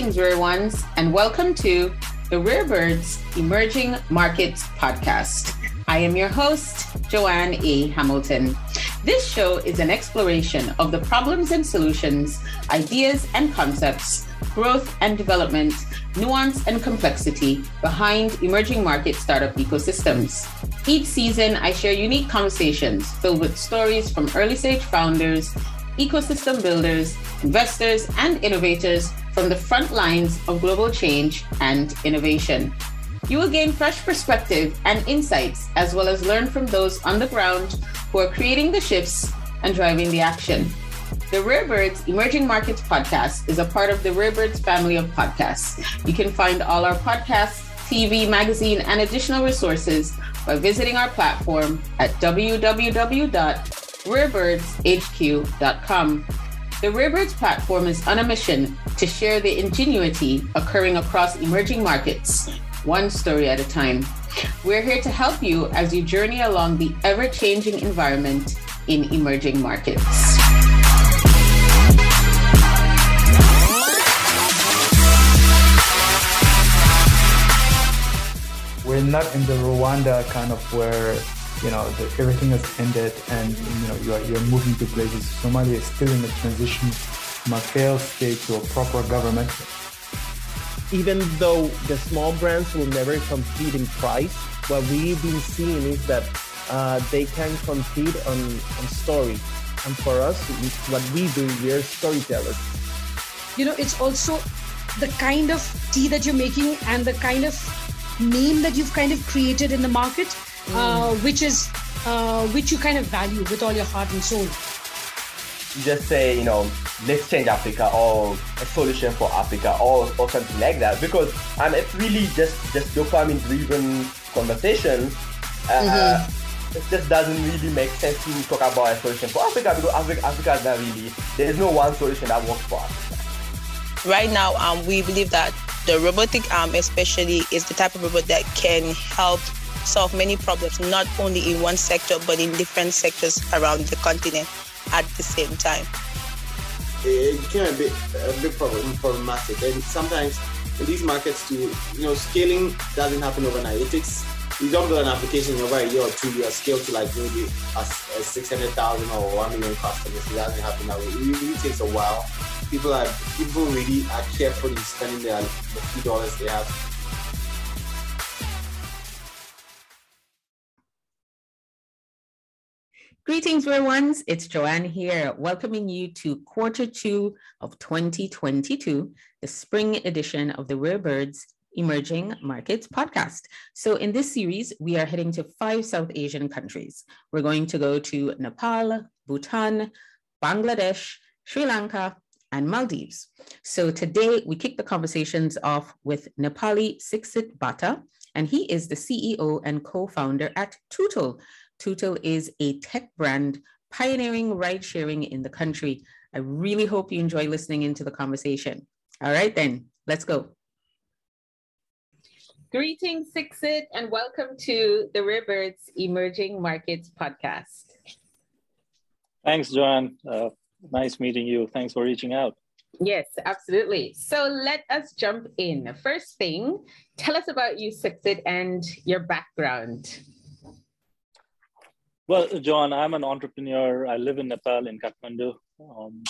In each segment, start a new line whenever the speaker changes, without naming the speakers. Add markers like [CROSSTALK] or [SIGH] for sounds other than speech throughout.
Greetings, rare ones, and welcome to the Rare Birds Emerging Markets Podcast. I am your host, Joanne E. Hamilton. This show is an exploration of the problems and solutions, ideas and concepts, growth and development, nuance and complexity behind emerging market startup ecosystems. Each season, I share unique conversations filled with stories from early stage founders, ecosystem builders, investors, and innovators from the front lines of global change and innovation. You will gain fresh perspective and insights, as well as learn from those on the ground who are creating the shifts and driving the action. The Rare Birds Emerging Markets podcast is a part of the Rare Birds family of podcasts. You can find all our podcasts, TV, magazine, and additional resources by visiting our platform at www.rarebirdshq.com. The Rarebirds platform is on a mission to share the ingenuity occurring across emerging markets, one story at a time. We're here to help you as you journey along the ever changing environment in emerging markets.
We're not in the Rwanda kind of where you know the, everything has ended and you know you're, you're moving to places. Somalia is still in a transition. From a failed state to a proper government.
Even though the small brands will never compete in price what we've been seeing is that uh, they can compete on, on story. And for us what we do we're storytellers.
You know it's also the kind of tea that you're making and the kind of name that you've kind of created in the market uh, which is uh, which you kind of value with all your heart and soul.
Just say, you know, let's change Africa or a solution for Africa or, or something like that because um, it's really just just dopamine driven conversation. Uh, mm-hmm. It just doesn't really make sense to talk about a solution for Africa because Africa, Africa is not really, there is no one solution that works for us.
Right now, um, we believe that the robotic arm especially is the type of robot that can help solve many problems, not only in one sector, but in different sectors around the continent at the same time.
It a bit, a bit problem, problematic. And sometimes in these markets, to you know, scaling doesn't happen overnight. It takes you don't build an application over a year or two, you scale to like maybe a, a 600,000 or 1 million customers. It doesn't happen that way. It really takes a while. People are people really are careful in spending their the few dollars they have
Greetings, rare ones. It's Joanne here, welcoming you to quarter two of 2022, the spring edition of the Rare Birds Emerging Markets podcast. So, in this series, we are heading to five South Asian countries. We're going to go to Nepal, Bhutan, Bangladesh, Sri Lanka, and Maldives. So, today we kick the conversations off with Nepali Sixit Bhatta, and he is the CEO and co founder at Tootle, Tootle is a tech brand pioneering ride sharing in the country. I really hope you enjoy listening into the conversation. All right, then, let's go. Greetings, Sixit, and welcome to the Rare Birds Emerging Markets podcast.
Thanks, Joanne. Uh, nice meeting you. Thanks for reaching out.
Yes, absolutely. So let us jump in. First thing, tell us about you, Sixit, and your background.
Well, John, I'm an entrepreneur. I live in Nepal in Kathmandu. Um,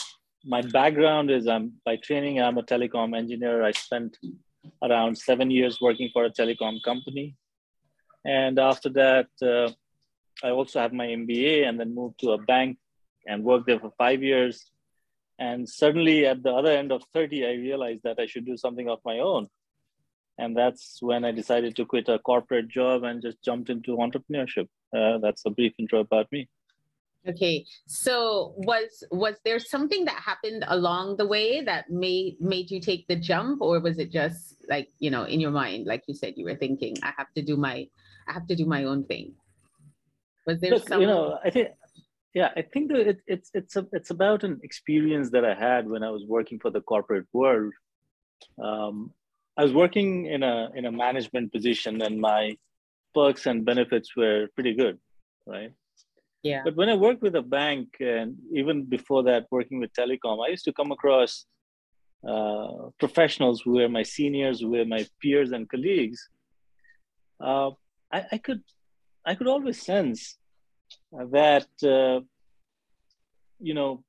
my background is I'm by training, I'm a telecom engineer. I spent around seven years working for a telecom company. And after that, uh, I also have my MBA and then moved to a bank and worked there for five years. And suddenly at the other end of 30, I realized that I should do something of my own. And that's when I decided to quit a corporate job and just jumped into entrepreneurship uh, that's a brief intro about me.
Okay, so was was there something that happened along the way that made made you take the jump, or was it just like you know in your mind, like you said, you were thinking, I have to do my, I have to do my own thing. Was there
Look,
some?
You know, I think, yeah, I think that it, it's it's a, it's about an experience that I had when I was working for the corporate world. Um, I was working in a in a management position, and my perks and benefits were pretty good, right?
Yeah.
But when I worked with a bank and even before that, working with telecom, I used to come across uh, professionals who were my seniors, who were my peers and colleagues, uh, I, I, could I could always sense that uh, you know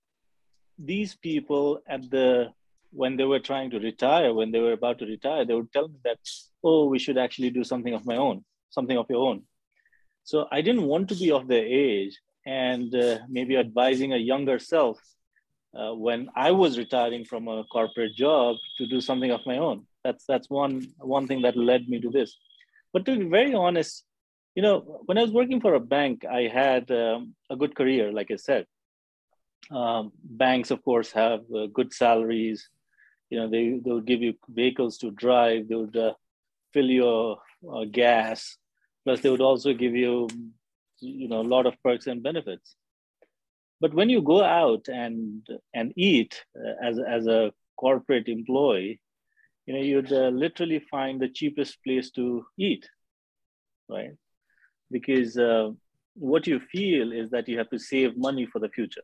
these people at the when they were trying to retire, when they were about to retire, they would tell me that, oh, we should actually do something of my own, something of your own. So I didn't want to be of their age and uh, maybe advising a younger self uh, when I was retiring from a corporate job to do something of my own. That's that's one one thing that led me to this. But to be very honest, you know, when I was working for a bank, I had um, a good career, like I said. Um, banks, of course, have uh, good salaries. You know, they they would give you vehicles to drive. They would uh, fill your uh, gas. Plus, they would also give you, you know, a lot of perks and benefits. But when you go out and and eat uh, as as a corporate employee, you know you'd uh, literally find the cheapest place to eat, right? Because uh, what you feel is that you have to save money for the future,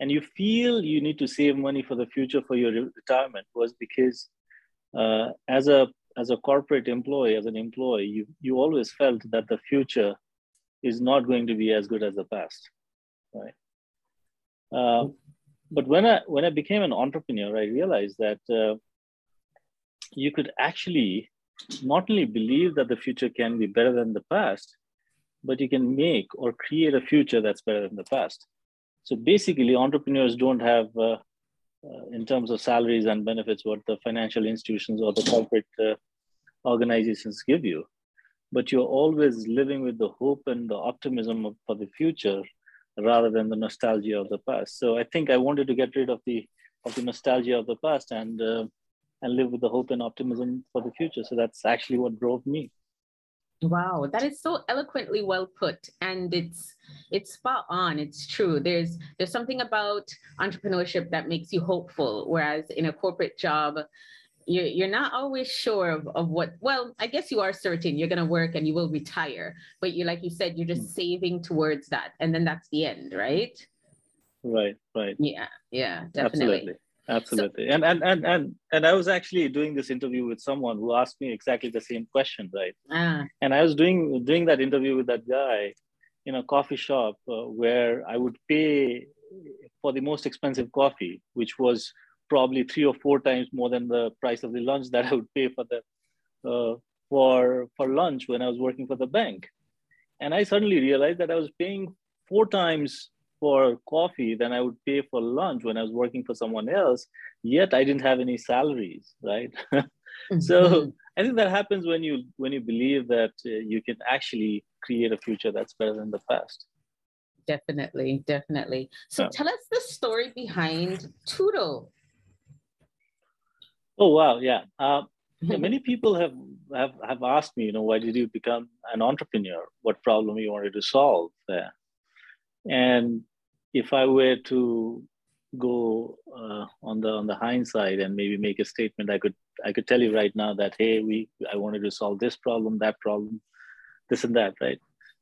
and you feel you need to save money for the future for your retirement was because uh, as a as a corporate employee, as an employee, you you always felt that the future is not going to be as good as the past right? Uh, but when I when I became an entrepreneur, I realized that uh, you could actually not only believe that the future can be better than the past, but you can make or create a future that's better than the past. So basically, entrepreneurs don't have, uh, in terms of salaries and benefits, what the financial institutions or the corporate uh, organizations give you, but you're always living with the hope and the optimism of, for the future rather than the nostalgia of the past. So I think I wanted to get rid of the of the nostalgia of the past and uh, and live with the hope and optimism for the future. So that's actually what drove me.
Wow, that is so eloquently well put, and it's it's spot on. It's true. There's there's something about entrepreneurship that makes you hopeful, whereas in a corporate job, you're, you're not always sure of, of what well i guess you are certain you're going to work and you will retire but you like you said you're just hmm. saving towards that and then that's the end right
right right
yeah yeah definitely
absolutely absolutely so, and, and and and and i was actually doing this interview with someone who asked me exactly the same question right ah. and i was doing doing that interview with that guy in a coffee shop uh, where i would pay for the most expensive coffee which was probably three or four times more than the price of the lunch that I would pay for the uh, for for lunch when I was working for the bank. And I suddenly realized that I was paying four times for coffee than I would pay for lunch when I was working for someone else. Yet I didn't have any salaries, right? [LAUGHS] mm-hmm. So I think that happens when you when you believe that uh, you can actually create a future that's better than the past.
Definitely, definitely. So yeah. tell us the story behind Tootle.
Oh wow, yeah. Uh, many people have, have have asked me, you know, why did you become an entrepreneur? What problem you wanted to solve there? And if I were to go uh, on the on the hindsight and maybe make a statement, I could I could tell you right now that hey, we I wanted to solve this problem, that problem, this and that, right?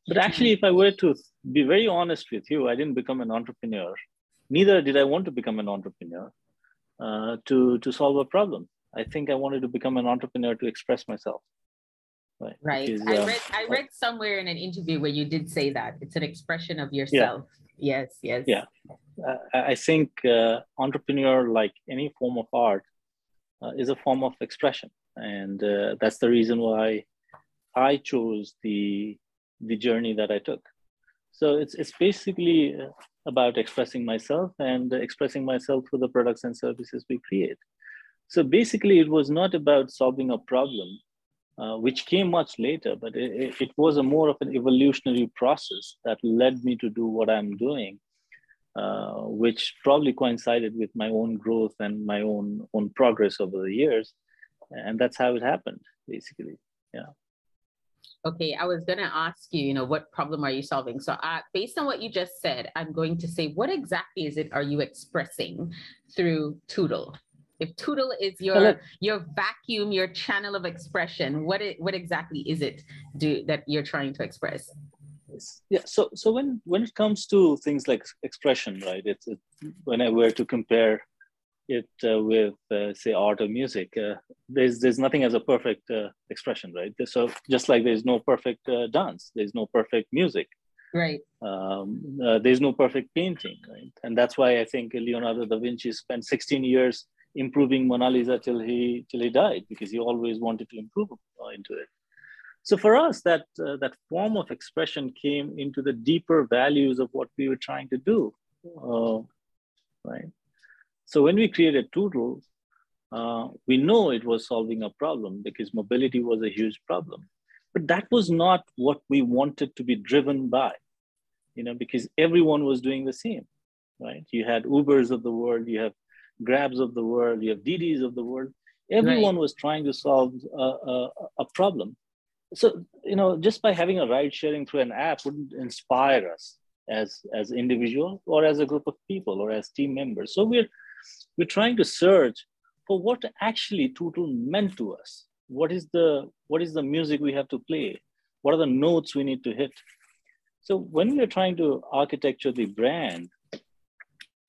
But actually, if I were to be very honest with you, I didn't become an entrepreneur. Neither did I want to become an entrepreneur uh, to to solve a problem. I think I wanted to become an entrepreneur to express myself.
Right. Right. Because, I um, read I read somewhere in an interview where you did say that it's an expression of yourself. Yeah. Yes. Yes.
Yeah. Uh, I think uh, entrepreneur, like any form of art, uh, is a form of expression, and uh, that's the reason why I chose the the journey that I took. So it's it's basically uh, about expressing myself and expressing myself through the products and services we create. So basically, it was not about solving a problem, uh, which came much later, but it, it, was a more of an evolutionary process that led me to do what I'm doing, uh, which probably coincided with my own growth and my own own progress over the years, and that's how it happened, basically. Yeah.
Okay, I was going to ask you, you know, what problem are you solving? So, uh, based on what you just said, I'm going to say, what exactly is it are you expressing through Tootle? If Tootle is your your vacuum, your channel of expression, what it, what exactly is it do that you're trying to express?
Yeah. So so when when it comes to things like expression, right? It's, it's when I were to compare it uh, with uh, say art or music uh, there's there's nothing as a perfect uh, expression right so just like there's no perfect uh, dance there's no perfect music
right
um, uh, there's no perfect painting right and that's why i think leonardo da vinci spent 16 years improving mona lisa till he till he died because he always wanted to improve into it so for us that that form of expression came into the deeper values of what we were trying to do right so when we created Tootle, uh, we know it was solving a problem because mobility was a huge problem. But that was not what we wanted to be driven by, you know, because everyone was doing the same, right? You had Ubers of the world, you have Grabs of the world, you have Didis of the world. Everyone right. was trying to solve a, a, a problem. So, you know, just by having a ride sharing through an app wouldn't inspire us as as individual or as a group of people or as team members. So we're we're trying to search for what actually Tootle meant to us. What is the what is the music we have to play? What are the notes we need to hit? So when we are trying to architecture the brand,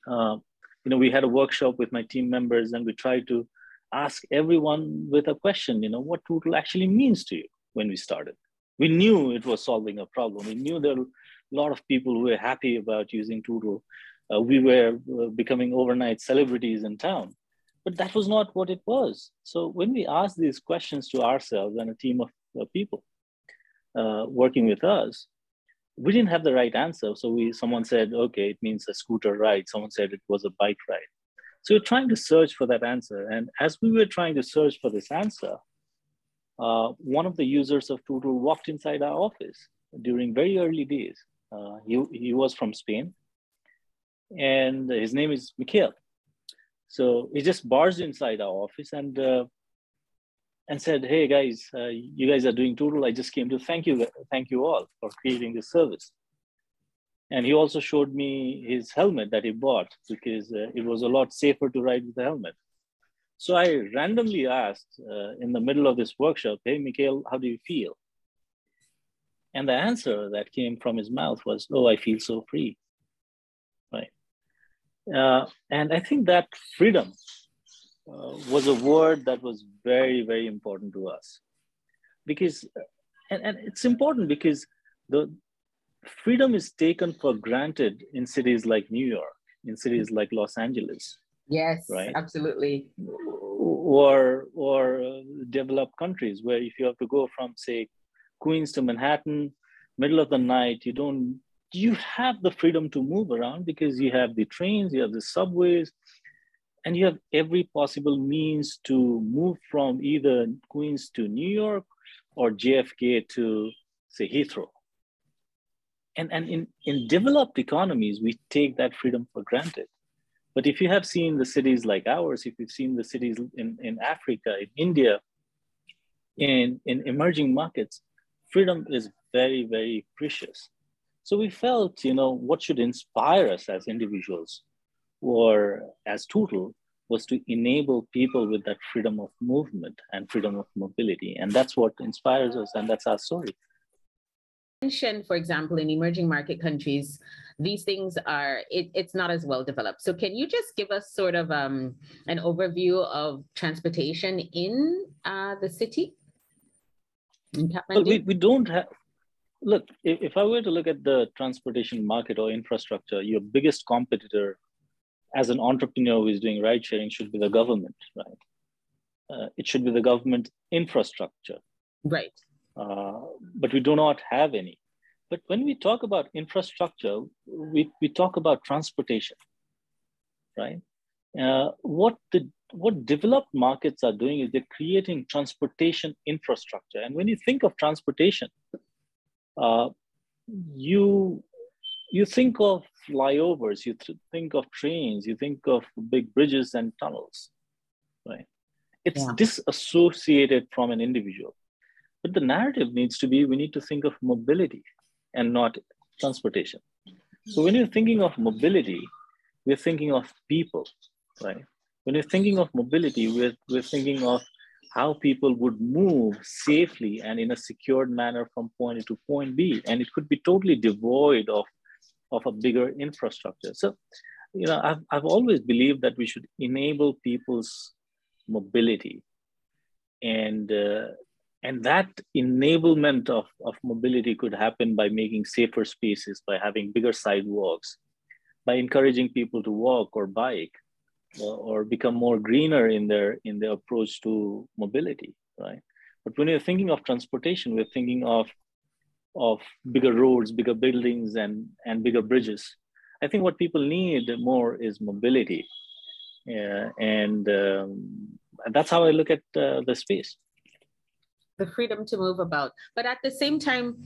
uh, you know, we had a workshop with my team members, and we tried to ask everyone with a question. You know, what Tootle actually means to you when we started. We knew it was solving a problem. We knew there were a lot of people who were happy about using Tootle uh, we were uh, becoming overnight celebrities in town. But that was not what it was. So when we asked these questions to ourselves and a team of uh, people uh, working with us, we didn't have the right answer. So we, someone said, okay, it means a scooter ride. Someone said it was a bike ride. So we're trying to search for that answer. And as we were trying to search for this answer, uh, one of the users of Tootle walked inside our office during very early days. Uh, he, he was from Spain and his name is Mikhail. So he just barged inside our office and uh, and said, "Hey guys, uh, you guys are doing Tootle. I just came to thank you, thank you all for creating this service." And he also showed me his helmet that he bought because uh, it was a lot safer to ride with the helmet. So I randomly asked uh, in the middle of this workshop, "Hey Mikhail, how do you feel?" And the answer that came from his mouth was, "Oh, I feel so free." Uh, and I think that freedom uh, was a word that was very, very important to us. Because, and, and it's important because the freedom is taken for granted in cities like New York, in cities like Los Angeles.
Yes, right? absolutely.
Or, or uh, developed countries where if you have to go from, say, Queens to Manhattan, middle of the night, you don't you have the freedom to move around because you have the trains, you have the subways, and you have every possible means to move from either Queens to New York or JFK to, say, Heathrow. And, and in, in developed economies, we take that freedom for granted. But if you have seen the cities like ours, if you've seen the cities in, in Africa, in India, in, in emerging markets, freedom is very, very precious. So we felt, you know, what should inspire us as individuals or as Tootle was to enable people with that freedom of movement and freedom of mobility. And that's what inspires us, and that's our story.
For example, in emerging market countries, these things are it, it's not as well developed. So can you just give us sort of um, an overview of transportation in uh, the city?
In well, we, we don't have look, if, if I were to look at the transportation market or infrastructure, your biggest competitor as an entrepreneur who is doing ride sharing should be the government, right? Uh, it should be the government infrastructure.
Right.
Uh, but we do not have any. But when we talk about infrastructure, we, we talk about transportation, right? Uh, what the what developed markets are doing is they're creating transportation infrastructure. And when you think of transportation, uh, you you think of flyovers, you th- think of trains, you think of big bridges and tunnels, right? It's yeah. disassociated from an individual. But the narrative needs to be we need to think of mobility and not transportation. So when you're thinking of mobility, we're thinking of people, right? When you're thinking of mobility, we're, we're thinking of how people would move safely and in a secured manner from point A to point B. And it could be totally devoid of, of a bigger infrastructure. So you know, I've, I've always believed that we should enable people's mobility. And, uh, and that enablement of, of mobility could happen by making safer spaces, by having bigger sidewalks, by encouraging people to walk or bike, or, or become more greener in their in their approach to mobility, right? But when you're thinking of transportation, we're thinking of of bigger roads, bigger buildings, and and bigger bridges. I think what people need more is mobility, yeah, and um, that's how I look at uh, the space.
The freedom to move about, but at the same time,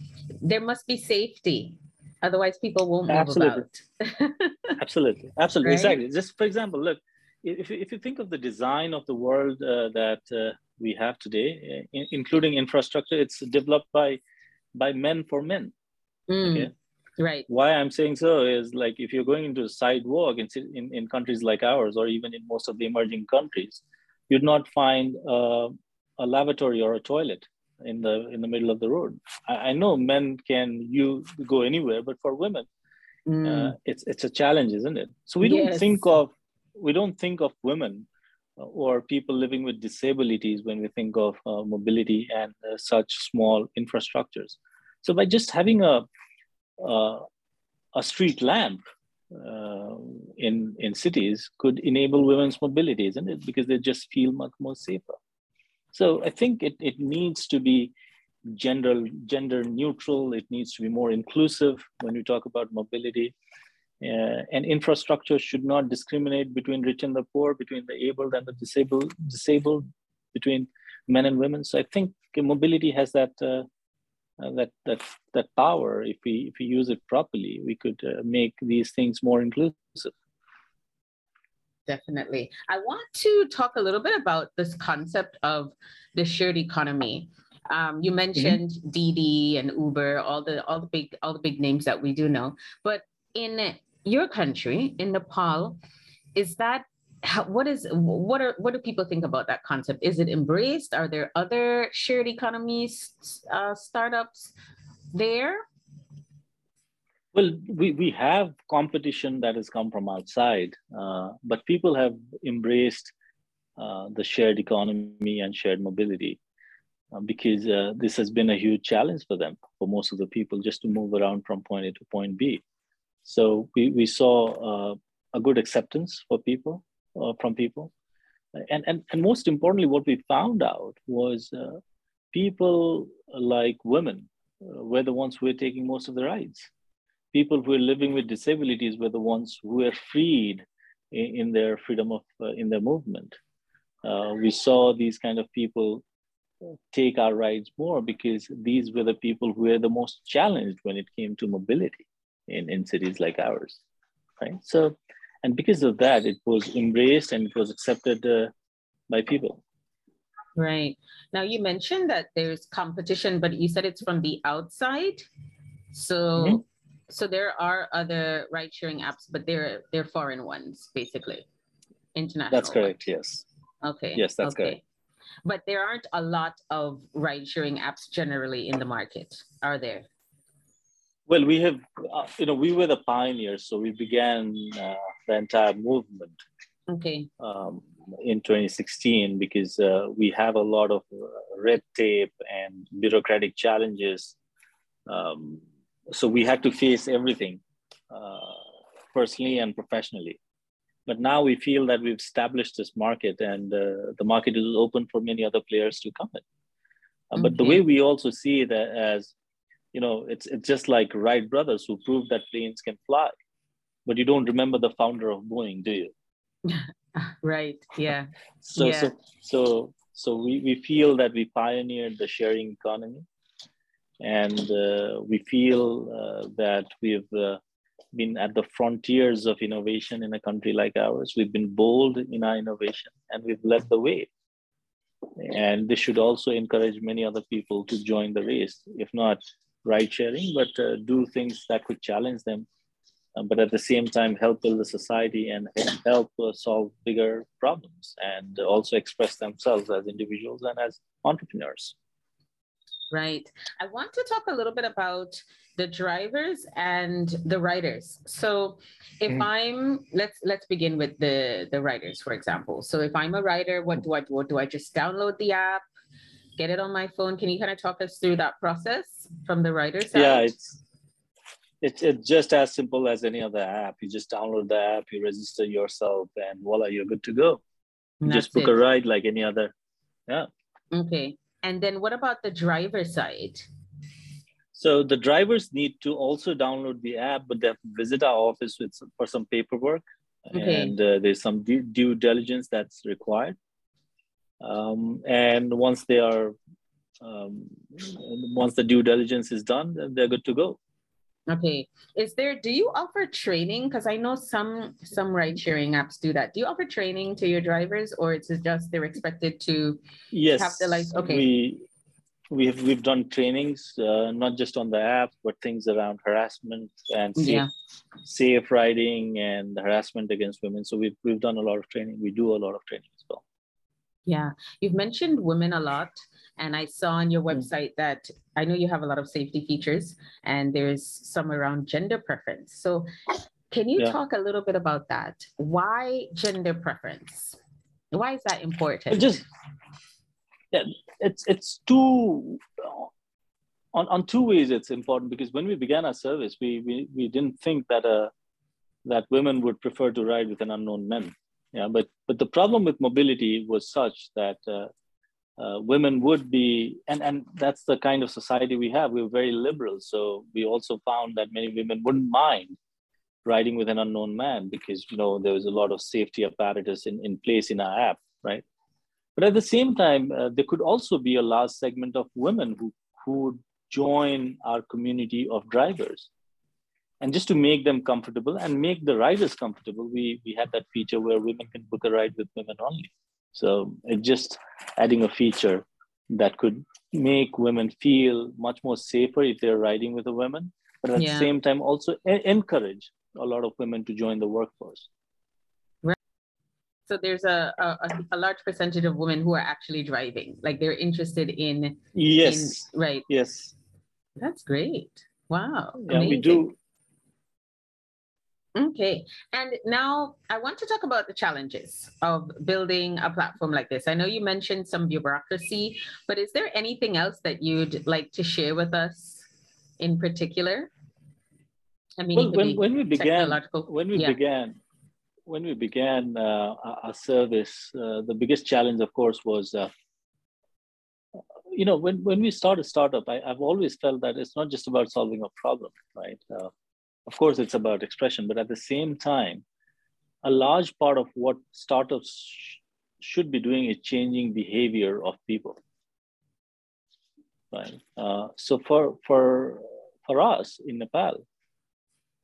there must be safety. Otherwise, people won't move
absolutely.
about. [LAUGHS]
absolutely, absolutely,
Right?
exactly. Just for example, look, if you, if you think of the design of the world uh, that uh, we have today, i- including infrastructure, it's developed by by men for men.
Mm,
Okay.
Right.
why I'm saying so is like if you're going into a sidewalk in, in, in countries like ours, or even in most of the emerging countries, you'd not find uh, a lavatory or a toilet in the in the middle of the road. I, I know men can you go anywhere, but for women,
Mm,
uh, it's it's a challenge, isn't it? So we don't think of we don't think of women or people living with disabilities when we think of uh, mobility and uh, such small infrastructures. So by just having a uh, a street lamp uh, in in cities could enable women's mobility, isn't it? Because they just feel much more safer. So I think it, it needs to be gender gender neutral. It needs to be more inclusive when we talk about mobility. Uh, and infrastructure should not discriminate between rich and the poor, between the abled and the disabled, disabled, between men and women. So I think mobility has that uh, uh, that that that power. If we if we use it properly, we could uh, make these things more inclusive.
Definitely. I want to talk a little bit about this concept of the shared economy. Um, you mentioned Didi and Uber, all the all the big all the big names that we do know. But in your country, in Nepal, is that what is what are what do people think about that concept? Is it embraced? Are there other shared economies uh, startups there?
Well, we, we have competition that has come from outside, uh, but people have embraced uh, the shared economy and shared mobility uh, because uh, this has been a huge challenge for them, for most of the people, just to move around from point A to point B. So we, we saw uh, a good acceptance for people, uh, from people. And, and, and most importantly, what we found out was uh, people like women were the ones who were taking most of the rides people who are living with disabilities were the ones who were freed in, in their freedom of in their movement. Uh, we saw these kind of people take our rides more because these were the people who were the most challenged when it came to mobility in, in cities like ours, right? So, and because of that, it was embraced and it was accepted uh, by people.
Right. Now you mentioned that there's competition, but you said it's from the outside. So
Mhm.
so there are other ride sharing apps, but they're they're foreign ones, basically. International.
That's
ones.
correct. Yes.
Okay.
Yes, that's
okay.
correct.
But there aren't a lot of ride sharing apps generally in the market, are there?
Well, we have, uh, you know, we were the pioneers, so we began uh, the entire movement.
Okay.
um, in 2016 because uh, we have a lot of uh, red tape and bureaucratic challenges. Um, so we had to face everything uh, personally and professionally. But now we feel that we've established this market and uh, the market is open for many other players to come in. Uh, But the way we also see that as, you know, it's, it's just like Wright brothers who proved that planes can fly. But you don't remember the founder of Boeing, do you? [LAUGHS]
Right. Yeah. [LAUGHS]
so
Yeah.
so so so we, we feel that we pioneered the sharing economy and uh, we feel uh, that we've uh, been at the frontiers of innovation in a country like ours we've been bold in our innovation and we've led the way and this should also encourage many other people to join the race if not ride sharing but uh, do things that could challenge them uh, but at the same time help build a society and help uh, solve bigger problems and also express themselves as individuals and as entrepreneurs.
Right. I want to talk a little bit about the drivers and the riders. So if mm. I'm let's let's begin with the the riders, for example. So if I'm a rider, what do I do? Do I just download the app, get it on my phone? Can you kind of talk us through that process from the rider side?
Yeah, it's it's it's just as simple as any other app. You just download the app, you register yourself, and voila, you're good to go. You just book it. a ride like any other. Yeah.
Okay. And then what about the driver side?
So the drivers need to also download the app, but they have to visit our office with for some paperwork, okay. and uh, there's some due, due, diligence that's required. Um, and once they are, um, once the due diligence is done, they're good to go.
Okay. Is there? Do you offer training? Because I know some some ride sharing apps do that. Do you offer training to your drivers, or it's just they're expected to
yes, like? Okay. We we have we've done trainings uh, not just on the app but things around harassment and safe, yeah. safe riding and harassment against women so we've, we've done a lot of training we do a lot of training
yeah you've mentioned women a lot and i saw on your hmm. website that i know you have a lot of safety features and there's some around gender preference so can you yeah. talk a little bit about that why gender preference why is that important
just yeah, it's it's two on, on two ways it's important because when we began our service, we we, we didn't think that uh, that women would prefer to ride with an unknown man. Yeah, but but the problem with mobility was such that uh, uh, women would be, and and that's the kind of society we have. We're very liberal, so we also found that many women wouldn't mind riding with an unknown man because you know there was a lot of safety apparatus in, in place in our app, right? But at the same time, uh, there could also be a large segment of women who, who would join our community of drivers. And just to make them comfortable and make the riders comfortable, we, we had that feature where women can book a ride with women only. So it's just adding a feature that could make women feel much more safer if they're riding with a woman, but at yeah. the same time also encourage a lot of women to join the workforce.
So there's a, a, a large percentage of women who are actually driving, like they're interested in.
Yes.
In, right.
Yes.
That's great. Wow.
Yeah, amazing. we do.
Okay. And now I want to talk about the challenges of building a platform like this. I know you mentioned some bureaucracy, but is there anything else that you'd like to share with us in particular?
I mean, well, when, when we began, when we yeah. began, when we began uh, our service, uh, the biggest challenge, of course, was, uh, you know, when, when we start a startup, I, have always felt that it's not just about solving a problem, right? Of course, it's about expression, but at the same time, a large part of what startups sh- should be doing is changing behavior of people, right? Uh, so for for for us in Nepal,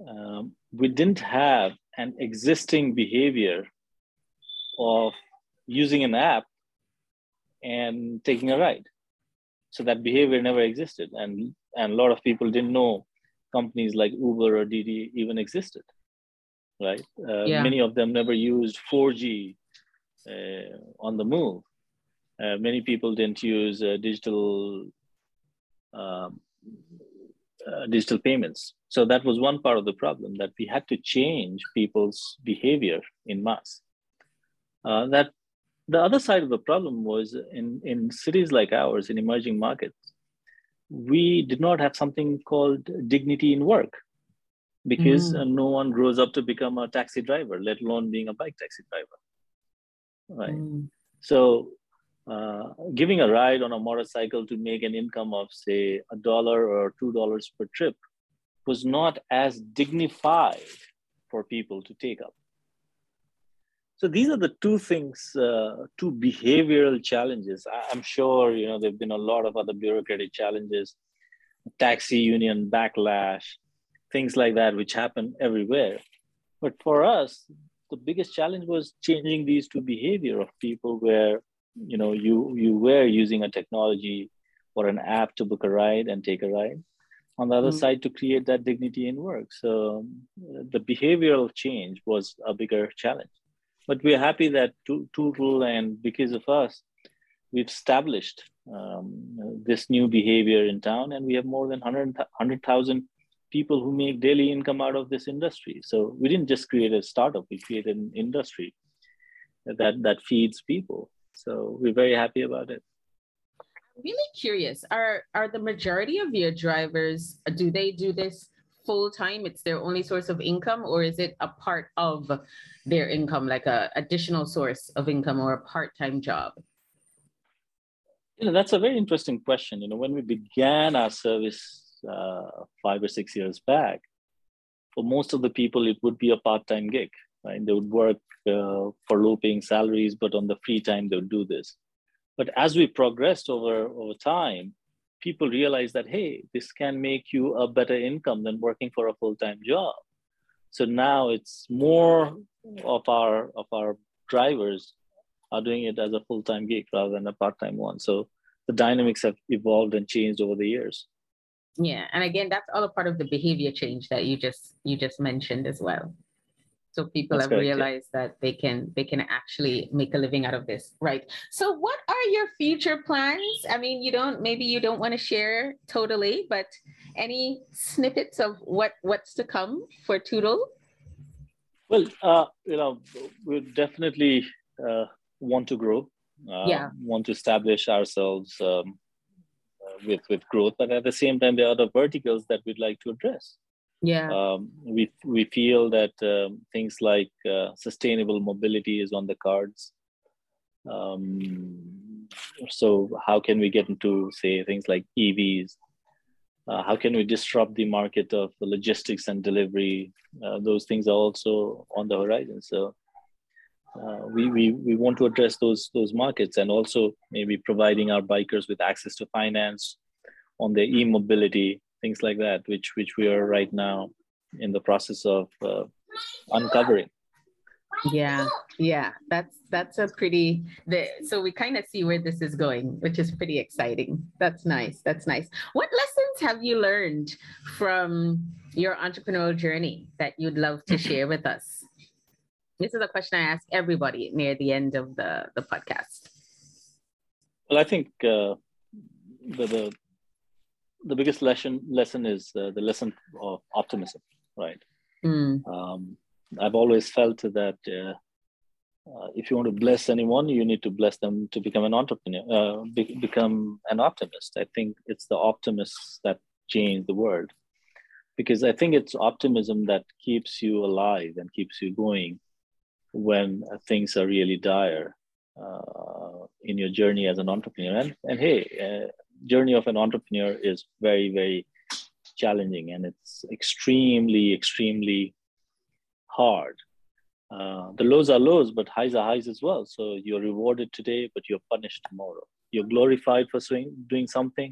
um, we didn't have an existing behavior of using an app and taking a ride. So that behavior never existed. And, and a lot of people didn't know companies like Uber or Didi even existed, right? Uh, yeah. Many of them never used 4G uh, on the move. Uh, many people didn't use uh, digital um, uh, digital payments. So that was one part of the problem that we had to change people's behavior in mass. Uh, that the other side of the problem was in, in cities like ours, in emerging markets, we did not have something called dignity in work because mm. uh, no one grows up to become a taxi driver, let alone being a bike taxi driver. Right. Mm. So uh, giving a ride on a motorcycle to make an income of say a dollar or two dollars per trip was not as dignified for people to take up so these are the two things uh, two behavioral challenges. I, am sure you know there have been a lot of other bureaucratic challenges taxi union backlash things like that which happen everywhere. But for us the biggest challenge was changing these two behavior of people where you know you you were using a technology or an app to book a ride and take a ride on the other mm-hmm. side to create that dignity in work. So the behavioral change was a bigger challenge but we're happy that to Tootle and because of us we've established um, this new behavior in town, and we have more than 100,000 people who make daily income out of this industry. So we didn't just create a startup; we created an industry that that feeds people. So we're very happy about it.
I'm really curious. Are are the majority of your drivers do they do this full time? It's their only source of income, or is it a part of their income, like a additional source of income or a part time job?
You know, that's a very interesting question. You know, when we began our service uh, five or six years back, for most of the people, it would be a part-time gig. Right? They would work uh, for low-paying salaries, but on the free time, they would do this. But as we progressed over over time, people realize that hey, this can make you a better income than working for a full-time job. So now it's more of our of our drivers are doing it as a full-time gig rather than a part-time one. So the dynamics have evolved and changed over the years.
Yeah, and again, that's all a part of the behavior change that you just you just mentioned as well. So people that's have realized yeah. that they can they can actually make a living out of this, right? So what are your future plans? I mean, you don't maybe you don't want to share totally, but any snippets of what what's to come for Tootle?
Well, uh, you know, we definitely uh, want to grow, uh, yeah. want to establish ourselves um, uh, with with growth, but at the same time, there are other verticals that we'd like to address.
Yeah,
um, we we feel that um, things like uh, sustainable mobility is on the cards. Um, so, how can we get into say things like EVs? Uh, how can we disrupt the market of logistics and delivery? Uh, those things are also on the horizon. So uh, we, we, we want to address those, those markets and also maybe providing our bikers with access to finance on their e-mobility, things like that, which, which we are right now in the process of uh, uncovering.
Yeah, yeah, that's that's a pretty. The, so we kind of see where this is going, which is pretty exciting. That's nice. That's nice. What lessons have you learned from your entrepreneurial journey that you'd love to share with us? This is a question I ask everybody near the end of the, the podcast.
Well, I think uh, the, the the biggest lesson lesson is uh, the lesson of optimism, right? Mm. Um, I've always felt that uh, uh, if you want to bless anyone, you need to bless them to become an entrepreneur, uh, be- become an optimist. I think it's the optimists that change the world, because I think it's optimism that keeps you alive and keeps you going when things are really dire uh, in your journey as an entrepreneur. And, and hey, uh, journey of an entrepreneur is very, very challenging and it's extremely, extremely hard. Uh, the lows are lows, but highs are highs as well. So you're rewarded today, but you're punished tomorrow. You're glorified for doing something,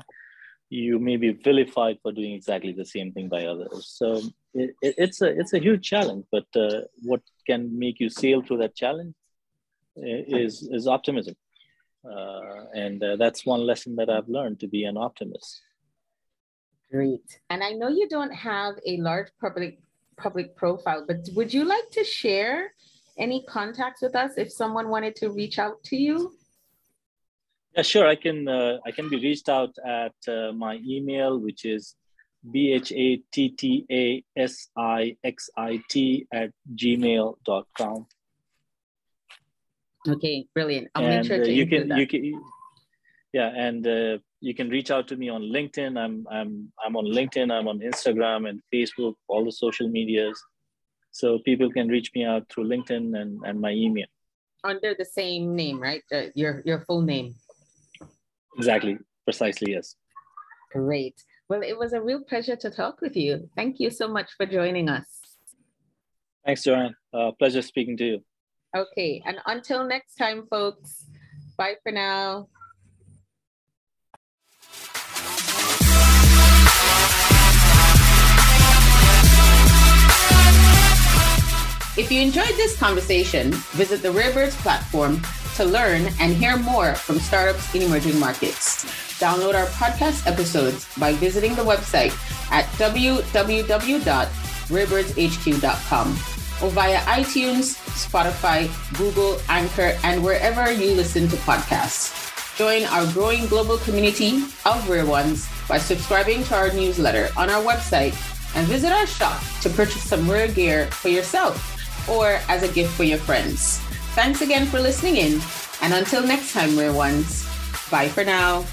you may be vilified for doing exactly the same thing by others. So it, it, it's a it's a huge challenge. But uh, what can make you sail through that challenge is is optimism, uh, and uh, that's one lesson that I've learned to be an optimist.
Great, and I know you don't have a large public public profile, but would you like to share any contacts with us if someone wanted to reach out to you?
Yeah, sure. I can uh, I can be reached out at uh, my email, which is b h a t t a s i x i t at gmail.com.
Okay, brilliant. I'll
and,
make sure
uh,
to
you can you can yeah, and uh, you can reach out to me on LinkedIn. I'm I'm I'm on LinkedIn. I'm on Instagram and Facebook, all the social medias. So people can reach me out through LinkedIn and, and my email.
Under the same name, right? Uh, your your full name.
Exactly, precisely, yes.
Great. Well, it was a real pleasure to talk with you. Thank you so much for joining us.
Thanks, Joanne. Uh, pleasure speaking to you.
Okay, and until next time, folks, bye for now. If you enjoyed this conversation, visit the Rarebirds platform to learn and hear more from startups in emerging markets. Download our podcast episodes by visiting the website at www.rarebirdshq.com or via iTunes, Spotify, Google, Anchor, and wherever you listen to podcasts. Join our growing global community of Rare Ones by subscribing to our newsletter on our website and visit our shop to purchase some rare gear for yourself or as a gift for your friends. Thanks again for listening in, and until next time, Rare Ones, bye for now.